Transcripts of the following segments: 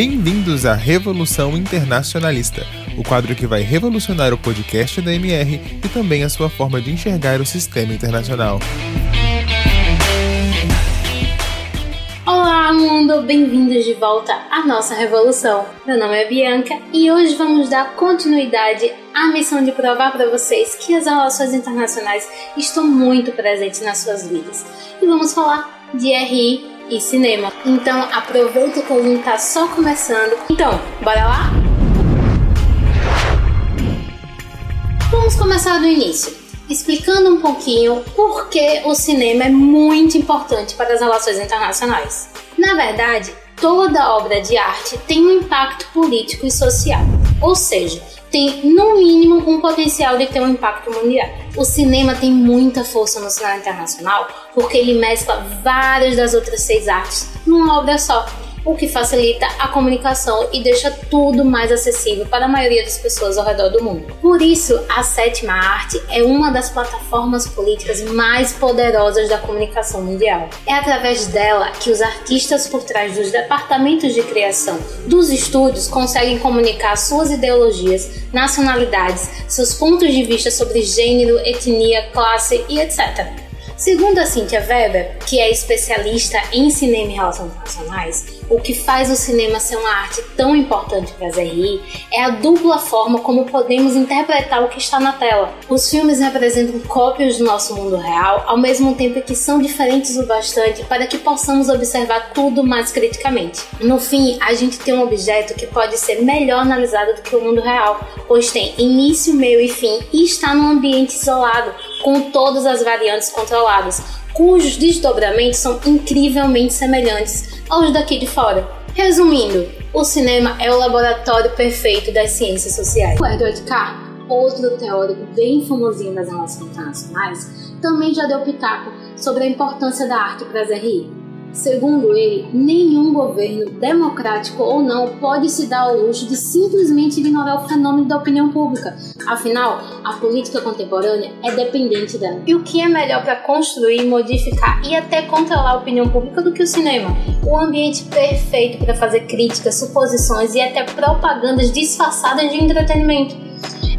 Bem-vindos à Revolução Internacionalista, o quadro que vai revolucionar o podcast da MR e também a sua forma de enxergar o sistema internacional. Olá, mundo! Bem-vindos de volta à nossa revolução. Meu nome é Bianca e hoje vamos dar continuidade à missão de provar para vocês que as relações internacionais estão muito presentes nas suas vidas. E vamos falar de RI e cinema. Então aproveita que a gente tá só começando. Então, bora lá? Vamos começar do início, explicando um pouquinho por que o cinema é muito importante para as relações internacionais. Na verdade, toda obra de arte tem um impacto político e social, ou seja, tem no mínimo um potencial de ter um impacto mundial. O cinema tem muita força no cenário internacional porque ele mescla várias das outras seis artes numa obra só o que facilita a comunicação e deixa tudo mais acessível para a maioria das pessoas ao redor do mundo. Por isso, a sétima arte é uma das plataformas políticas mais poderosas da comunicação mundial. É através dela que os artistas por trás dos departamentos de criação dos estúdios conseguem comunicar suas ideologias, nacionalidades, seus pontos de vista sobre gênero, etnia, classe e etc. Segundo a Cynthia Weber, que é especialista em cinema e relações internacionais, o que faz o cinema ser uma arte tão importante para as RI é a dupla forma como podemos interpretar o que está na tela. Os filmes representam cópias do nosso mundo real, ao mesmo tempo que são diferentes o bastante para que possamos observar tudo mais criticamente. No fim, a gente tem um objeto que pode ser melhor analisado do que o mundo real, pois tem início, meio e fim e está num ambiente isolado, com todas as variantes controladas, cujos desdobramentos são incrivelmente semelhantes aos daqui de fora. Resumindo, o cinema é o laboratório perfeito das ciências sociais. O Edward Carr, outro teórico bem famosinho das relações internacionais, também já deu pitaco sobre a importância da arte para as RI. Segundo ele, nenhum governo, democrático ou não, pode se dar ao luxo de simplesmente ignorar o fenômeno da opinião pública. Afinal, a política contemporânea é dependente dela. E o que é melhor para construir, modificar e até controlar a opinião pública do que o cinema? O ambiente perfeito para fazer críticas, suposições e até propagandas disfarçadas de entretenimento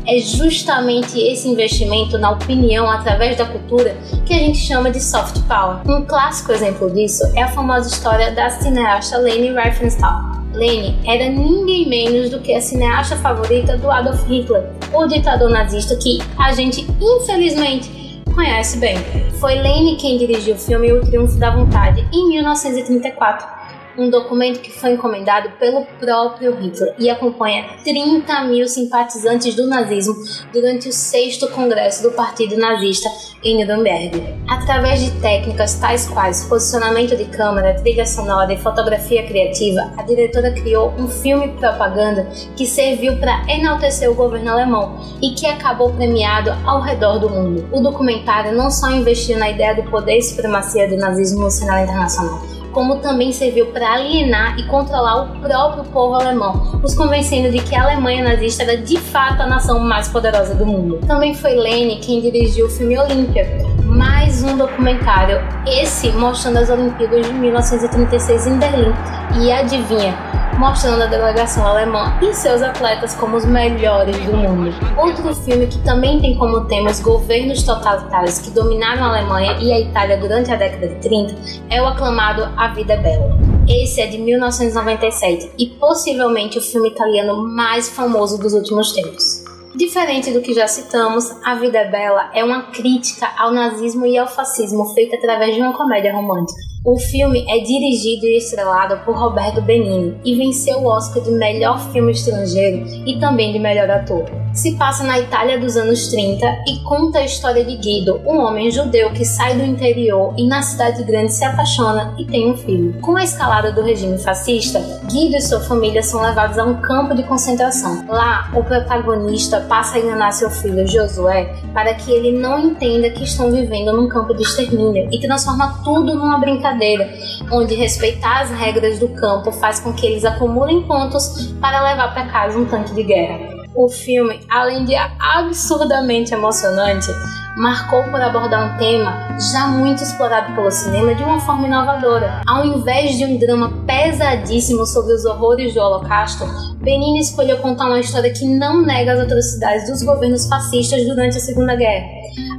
é justamente esse investimento na opinião através da cultura que a gente chama de soft power. Um clássico exemplo disso é a famosa história da cineasta Leni Riefenstahl. Leni era ninguém menos do que a cineasta favorita do Adolf Hitler, o ditador nazista que a gente infelizmente conhece bem. Foi Leni quem dirigiu o filme O Triunfo da Vontade em 1934 um documento que foi encomendado pelo próprio Hitler e acompanha 30 mil simpatizantes do nazismo durante o sexto congresso do Partido Nazista em Nuremberg. Através de técnicas tais quais posicionamento de câmera, trilha sonora e fotografia criativa, a diretora criou um filme propaganda que serviu para enaltecer o governo alemão e que acabou premiado ao redor do mundo. O documentário não só investiu na ideia do poder e supremacia do nazismo no cenário internacional, como também serviu para alienar e controlar o próprio povo alemão, os convencendo de que a Alemanha nazista era de fato a nação mais poderosa do mundo. Também foi Lene quem dirigiu o filme Olímpia, mais um documentário, esse mostrando as Olimpíadas de 1936 em Berlim. E adivinha, mostrando a delegação alemã e seus atletas como os melhores do mundo. Outro filme que também tem como tema os governos totalitários que dominaram a Alemanha e a Itália durante a década de 30 é o aclamado A Vida é Bela. Esse é de 1997 e possivelmente o filme italiano mais famoso dos últimos tempos. Diferente do que já citamos, A Vida é Bela é uma crítica ao nazismo e ao fascismo feita através de uma comédia romântica. O filme é dirigido e estrelado por Roberto Benigni e venceu o Oscar de melhor filme estrangeiro e também de melhor ator. Se passa na Itália dos anos 30 e conta a história de Guido, um homem judeu que sai do interior e na cidade grande se apaixona e tem um filho. Com a escalada do regime fascista, Guido e sua família são levados a um campo de concentração. Lá, o protagonista passa a enganar seu filho Josué para que ele não entenda que estão vivendo num campo de extermínio e transforma tudo numa brincadeira brincadeira, onde respeitar as regras do campo faz com que eles acumulem pontos para levar para casa um tanque de guerra. O filme, além de absurdamente emocionante, marcou por abordar um tema já muito explorado pelo cinema de uma forma inovadora. Ao invés de um drama pesadíssimo sobre os horrores do Holocausto, Benini escolheu contar uma história que não nega as atrocidades dos governos fascistas durante a Segunda Guerra,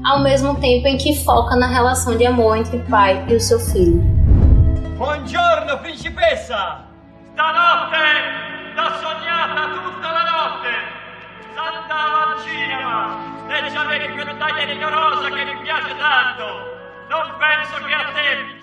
ao mesmo tempo em que foca na relação de amor entre o pai e o seu filho. Buongiorno, principessa! Stanotte, da sognata tutta la notte, al cinema e c'avevi quella taglietta rosa che mi piace tanto. Non penso che a te,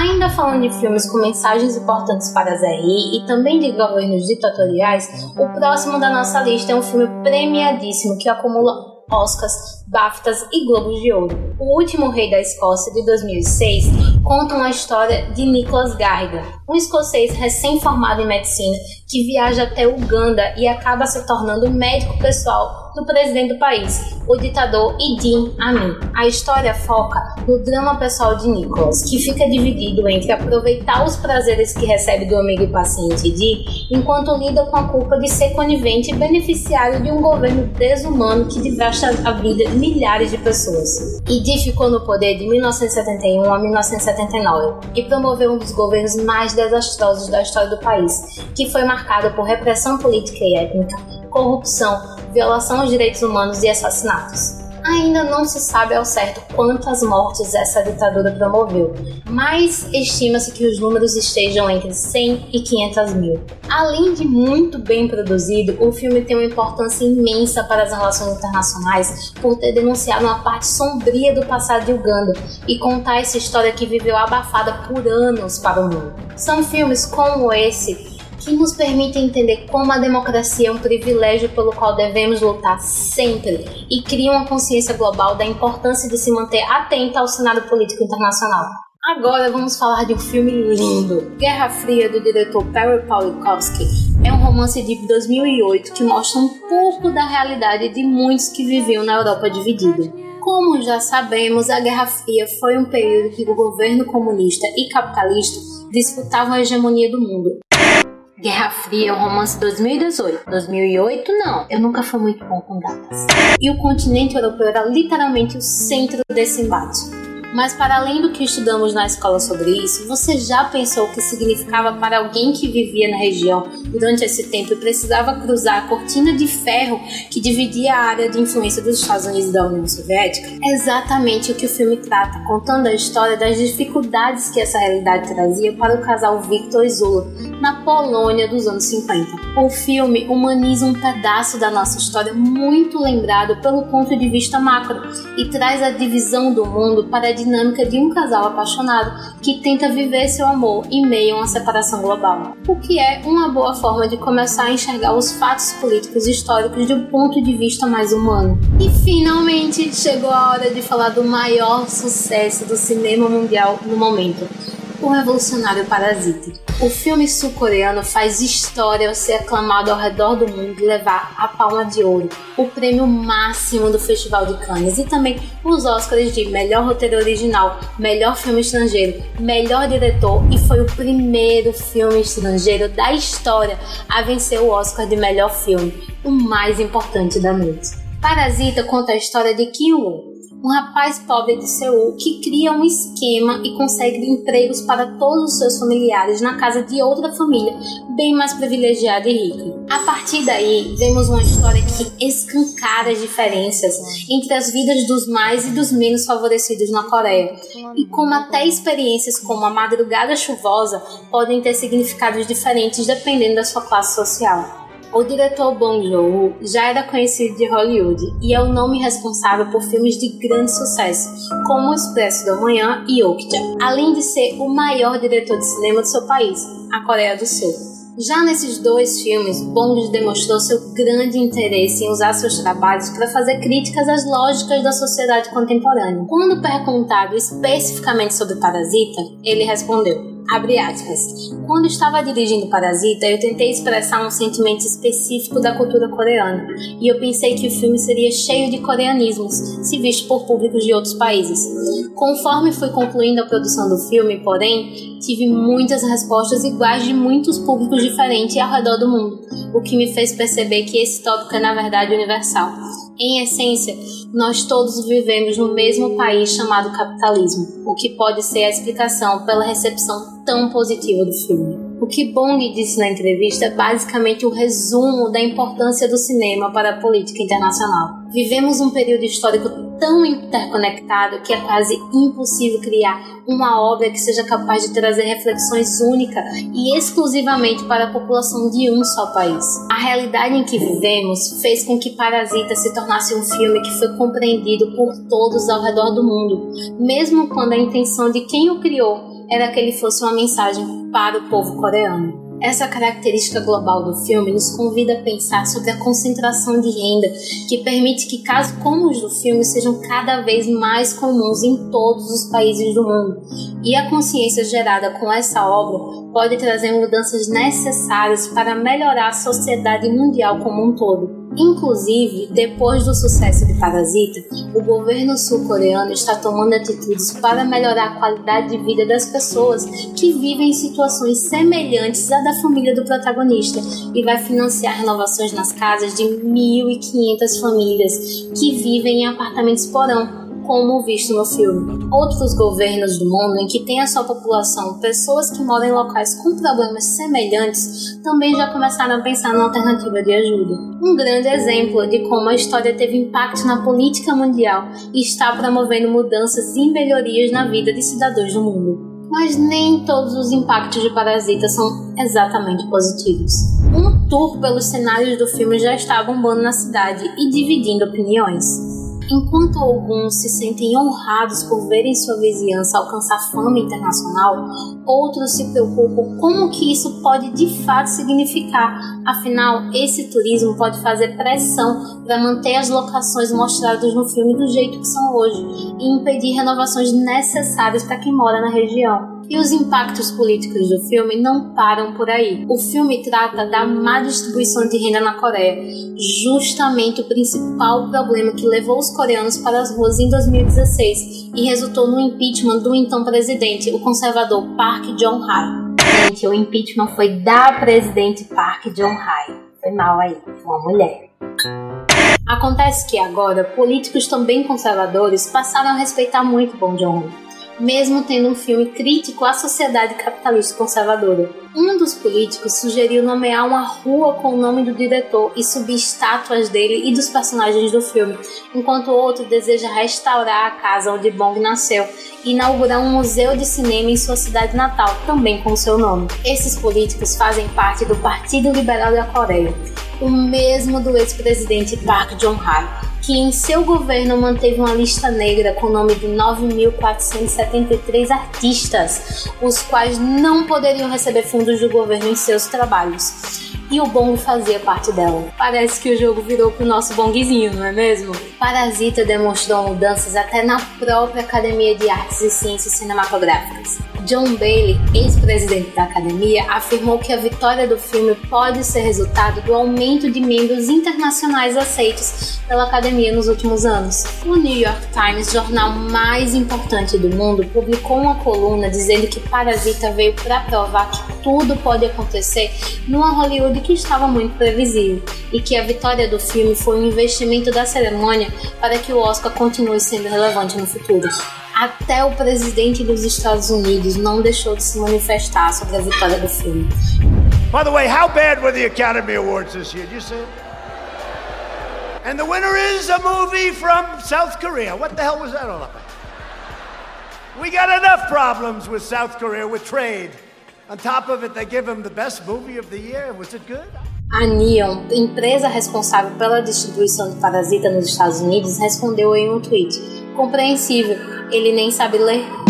Ainda falando de filmes com mensagens importantes para as RI e também de governos ditatoriais, o próximo da nossa lista é um filme premiadíssimo que acumula Oscars, BAFTAs e Globos de Ouro. O Último Rei da Escócia, de 2006, conta uma história de Nicholas Garrigan, um escocês recém-formado em medicina que viaja até Uganda e acaba se tornando médico pessoal do presidente do país, o ditador Idi Amin. A história foca no drama pessoal de Nicholas, que fica dividido entre aproveitar os prazeres que recebe do amigo e paciente Idi, enquanto lida com a culpa de ser conivente e beneficiário de um governo desumano que devasta a vida de milhares de pessoas. Idi ficou no poder de 1971 a 1979 e promoveu um dos governos mais desastrosos da história do país, que foi marcado por repressão política e étnica, corrupção, violação aos direitos humanos e assassinatos. Ainda não se sabe ao certo quantas mortes essa ditadura promoveu, mas estima-se que os números estejam entre 100 e 500 mil. Além de muito bem produzido, o filme tem uma importância imensa para as relações internacionais por ter denunciado uma parte sombria do passado de Uganda e contar essa história que viveu abafada por anos para o mundo. São filmes como esse que nos permite entender como a democracia é um privilégio pelo qual devemos lutar sempre e cria uma consciência global da importância de se manter atenta ao cenário político internacional. Agora vamos falar de um filme lindo, Guerra Fria, do diretor Perry Paulikowski. É um romance de 2008 que mostra um pouco da realidade de muitos que viviam na Europa dividida. Como já sabemos, a Guerra Fria foi um período que o governo comunista e capitalista disputavam a hegemonia do mundo. Guerra Fria, um romance 2018. 2008, não. Eu nunca fui muito bom com datas. E o continente europeu era literalmente o centro desse embate. Mas para além do que estudamos na escola sobre isso, você já pensou o que significava para alguém que vivia na região durante esse tempo e precisava cruzar a cortina de ferro que dividia a área de influência dos Estados Unidos da União Soviética? É exatamente o que o filme trata, contando a história das dificuldades que essa realidade trazia para o casal Victor e Zula na Polônia dos anos 50. O filme humaniza um pedaço da nossa história muito lembrado pelo ponto de vista macro e traz a divisão do mundo para a dinâmica de um casal apaixonado que tenta viver seu amor em meio a uma separação global, o que é uma boa forma de começar a enxergar os fatos políticos e históricos de um ponto de vista mais humano. E finalmente chegou a hora de falar do maior sucesso do cinema mundial no momento, o revolucionário Parasita. O filme sul-coreano faz história ao ser aclamado ao redor do mundo e levar a Palma de Ouro, o prêmio máximo do Festival de Cannes, e também os Oscars de melhor roteiro original, melhor filme estrangeiro, melhor diretor e foi o primeiro filme estrangeiro da história a vencer o Oscar de melhor filme, o mais importante da noite. Parasita conta a história de Kim Woo, um rapaz pobre de Seul que cria um esquema e consegue empregos para todos os seus familiares na casa de outra família, bem mais privilegiada e rica. A partir daí, vemos uma história que escancara as diferenças entre as vidas dos mais e dos menos favorecidos na Coreia, e como até experiências como a madrugada chuvosa podem ter significados diferentes dependendo da sua classe social. O diretor Bong Joon-ho já era conhecido de Hollywood e é o nome responsável por filmes de grande sucesso, como O Expresso da Manhã e Okja, além de ser o maior diretor de cinema do seu país, a Coreia do Sul. Já nesses dois filmes, Bong demonstrou seu grande interesse em usar seus trabalhos para fazer críticas às lógicas da sociedade contemporânea. Quando perguntado especificamente sobre Parasita, ele respondeu: Abre aspas. Quando estava dirigindo Parasita, eu tentei expressar um sentimento específico da cultura coreana, e eu pensei que o filme seria cheio de coreanismos, se visto por públicos de outros países. Conforme fui concluindo a produção do filme, porém, tive muitas respostas iguais de muitos públicos diferentes ao redor do mundo, o que me fez perceber que esse tópico é na verdade universal. Em essência, nós todos vivemos no mesmo país chamado capitalismo, o que pode ser a explicação pela recepção tão positiva do filme. O que Bong disse na entrevista é basicamente o um resumo da importância do cinema para a política internacional. Vivemos um período histórico tão interconectado que é quase impossível criar uma obra que seja capaz de trazer reflexões únicas e exclusivamente para a população de um só país. A realidade em que vivemos fez com que Parasita se tornasse um filme que foi compreendido por todos ao redor do mundo, mesmo quando a intenção de quem o criou era que ele fosse uma mensagem para o povo coreano. Essa característica global do filme nos convida a pensar sobre a concentração de renda que permite que casos como os do filme sejam cada vez mais comuns em todos os países do mundo. E a consciência gerada com essa obra pode trazer mudanças necessárias para melhorar a sociedade mundial como um todo. Inclusive, depois do sucesso de Parasita, o governo sul-coreano está tomando atitudes para melhorar a qualidade de vida das pessoas que vivem em situações semelhantes à da família do protagonista e vai financiar renovações nas casas de 1.500 famílias que vivem em apartamentos porão como visto no filme. Outros governos do mundo em que tem a sua população pessoas que moram em locais com problemas semelhantes também já começaram a pensar na alternativa de ajuda. Um grande exemplo de como a história teve impacto na política mundial e está promovendo mudanças e melhorias na vida de cidadãos do mundo mas nem todos os impactos de Parasita são exatamente positivos. Um tour pelos cenários do filme já está bombando na cidade e dividindo opiniões. Enquanto alguns se sentem honrados por verem sua vizinhança alcançar fama internacional, outros se preocupam como que isso pode de fato significar. Afinal, esse turismo pode fazer pressão para manter as locações mostradas no filme do jeito que são hoje e impedir renovações necessárias para quem mora na região. E os impactos políticos do filme não param por aí. O filme trata da má distribuição de renda na Coreia, justamente o principal problema que levou os coreanos para as ruas em 2016 e resultou no impeachment do então presidente, o conservador Park Geun-hye. Gente, o impeachment foi da presidente Park Geun-hye. Foi mal aí, uma mulher. Acontece que agora políticos também conservadores passaram a respeitar muito Bong Joon-ho mesmo tendo um filme crítico à sociedade capitalista conservadora. Um dos políticos sugeriu nomear uma rua com o nome do diretor e subir estátuas dele e dos personagens do filme, enquanto o outro deseja restaurar a casa onde Bong nasceu e inaugurar um museu de cinema em sua cidade natal, também com seu nome. Esses políticos fazem parte do Partido Liberal da Coreia, o mesmo do ex-presidente Park Geun-hye que em seu governo manteve uma lista negra com o nome de 9.473 artistas, os quais não poderiam receber fundos do governo em seus trabalhos. E o Bong fazia parte dela. Parece que o jogo virou pro nosso Bongzinho, não é mesmo? Parasita demonstrou mudanças até na própria Academia de Artes e Ciências Cinematográficas. John Bailey, ex-presidente da academia, afirmou que a vitória do filme pode ser resultado do aumento de membros internacionais aceitos pela academia nos últimos anos. O New York Times, jornal mais importante do mundo, publicou uma coluna dizendo que Parasita veio para provar que tudo pode acontecer numa Hollywood que estava muito previsível e que a vitória do filme foi um investimento da cerimônia para que o Oscar continue sendo relevante no futuro. Até o presidente dos Estados Unidos não deixou de se manifestar sobre a vitória do filme. By the way, how bad were the Academy Awards this year? Did you see? And the winner is a movie from South Korea. What the hell was that all about? We got enough problems with South Korea with trade. On top of it, they give him the best movie of the year. Was it good? A Neon, empresa responsável pela distribuição de Parasita nos Estados Unidos, respondeu em um tweet: compreensível, ele nem sabe ler.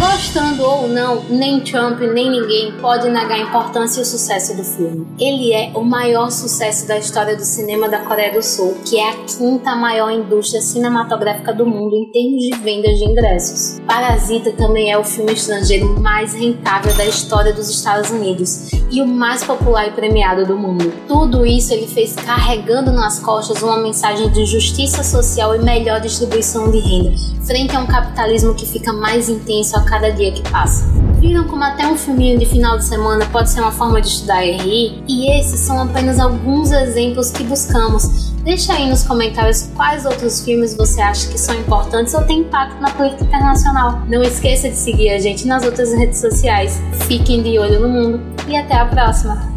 Gostando ou não, nem Trump nem ninguém pode negar a importância e o sucesso do filme. Ele é o maior sucesso da história do cinema da Coreia do Sul, que é a quinta maior indústria cinematográfica do mundo em termos de vendas de ingressos. Parasita também é o filme estrangeiro mais rentável da história dos Estados Unidos e o mais popular e premiado do mundo. Tudo isso ele fez carregando nas costas uma mensagem de justiça social e melhor distribuição de renda, frente a um capitalismo que fica mais intenso a cada dia que passa. Viram como até um filminho de final de semana pode ser uma forma de estudar rir? E esses são apenas alguns exemplos que buscamos. Deixa aí nos comentários quais outros filmes você acha que são importantes ou têm impacto na política internacional. Não esqueça de seguir a gente nas outras redes sociais. Fiquem de olho no mundo e até a próxima!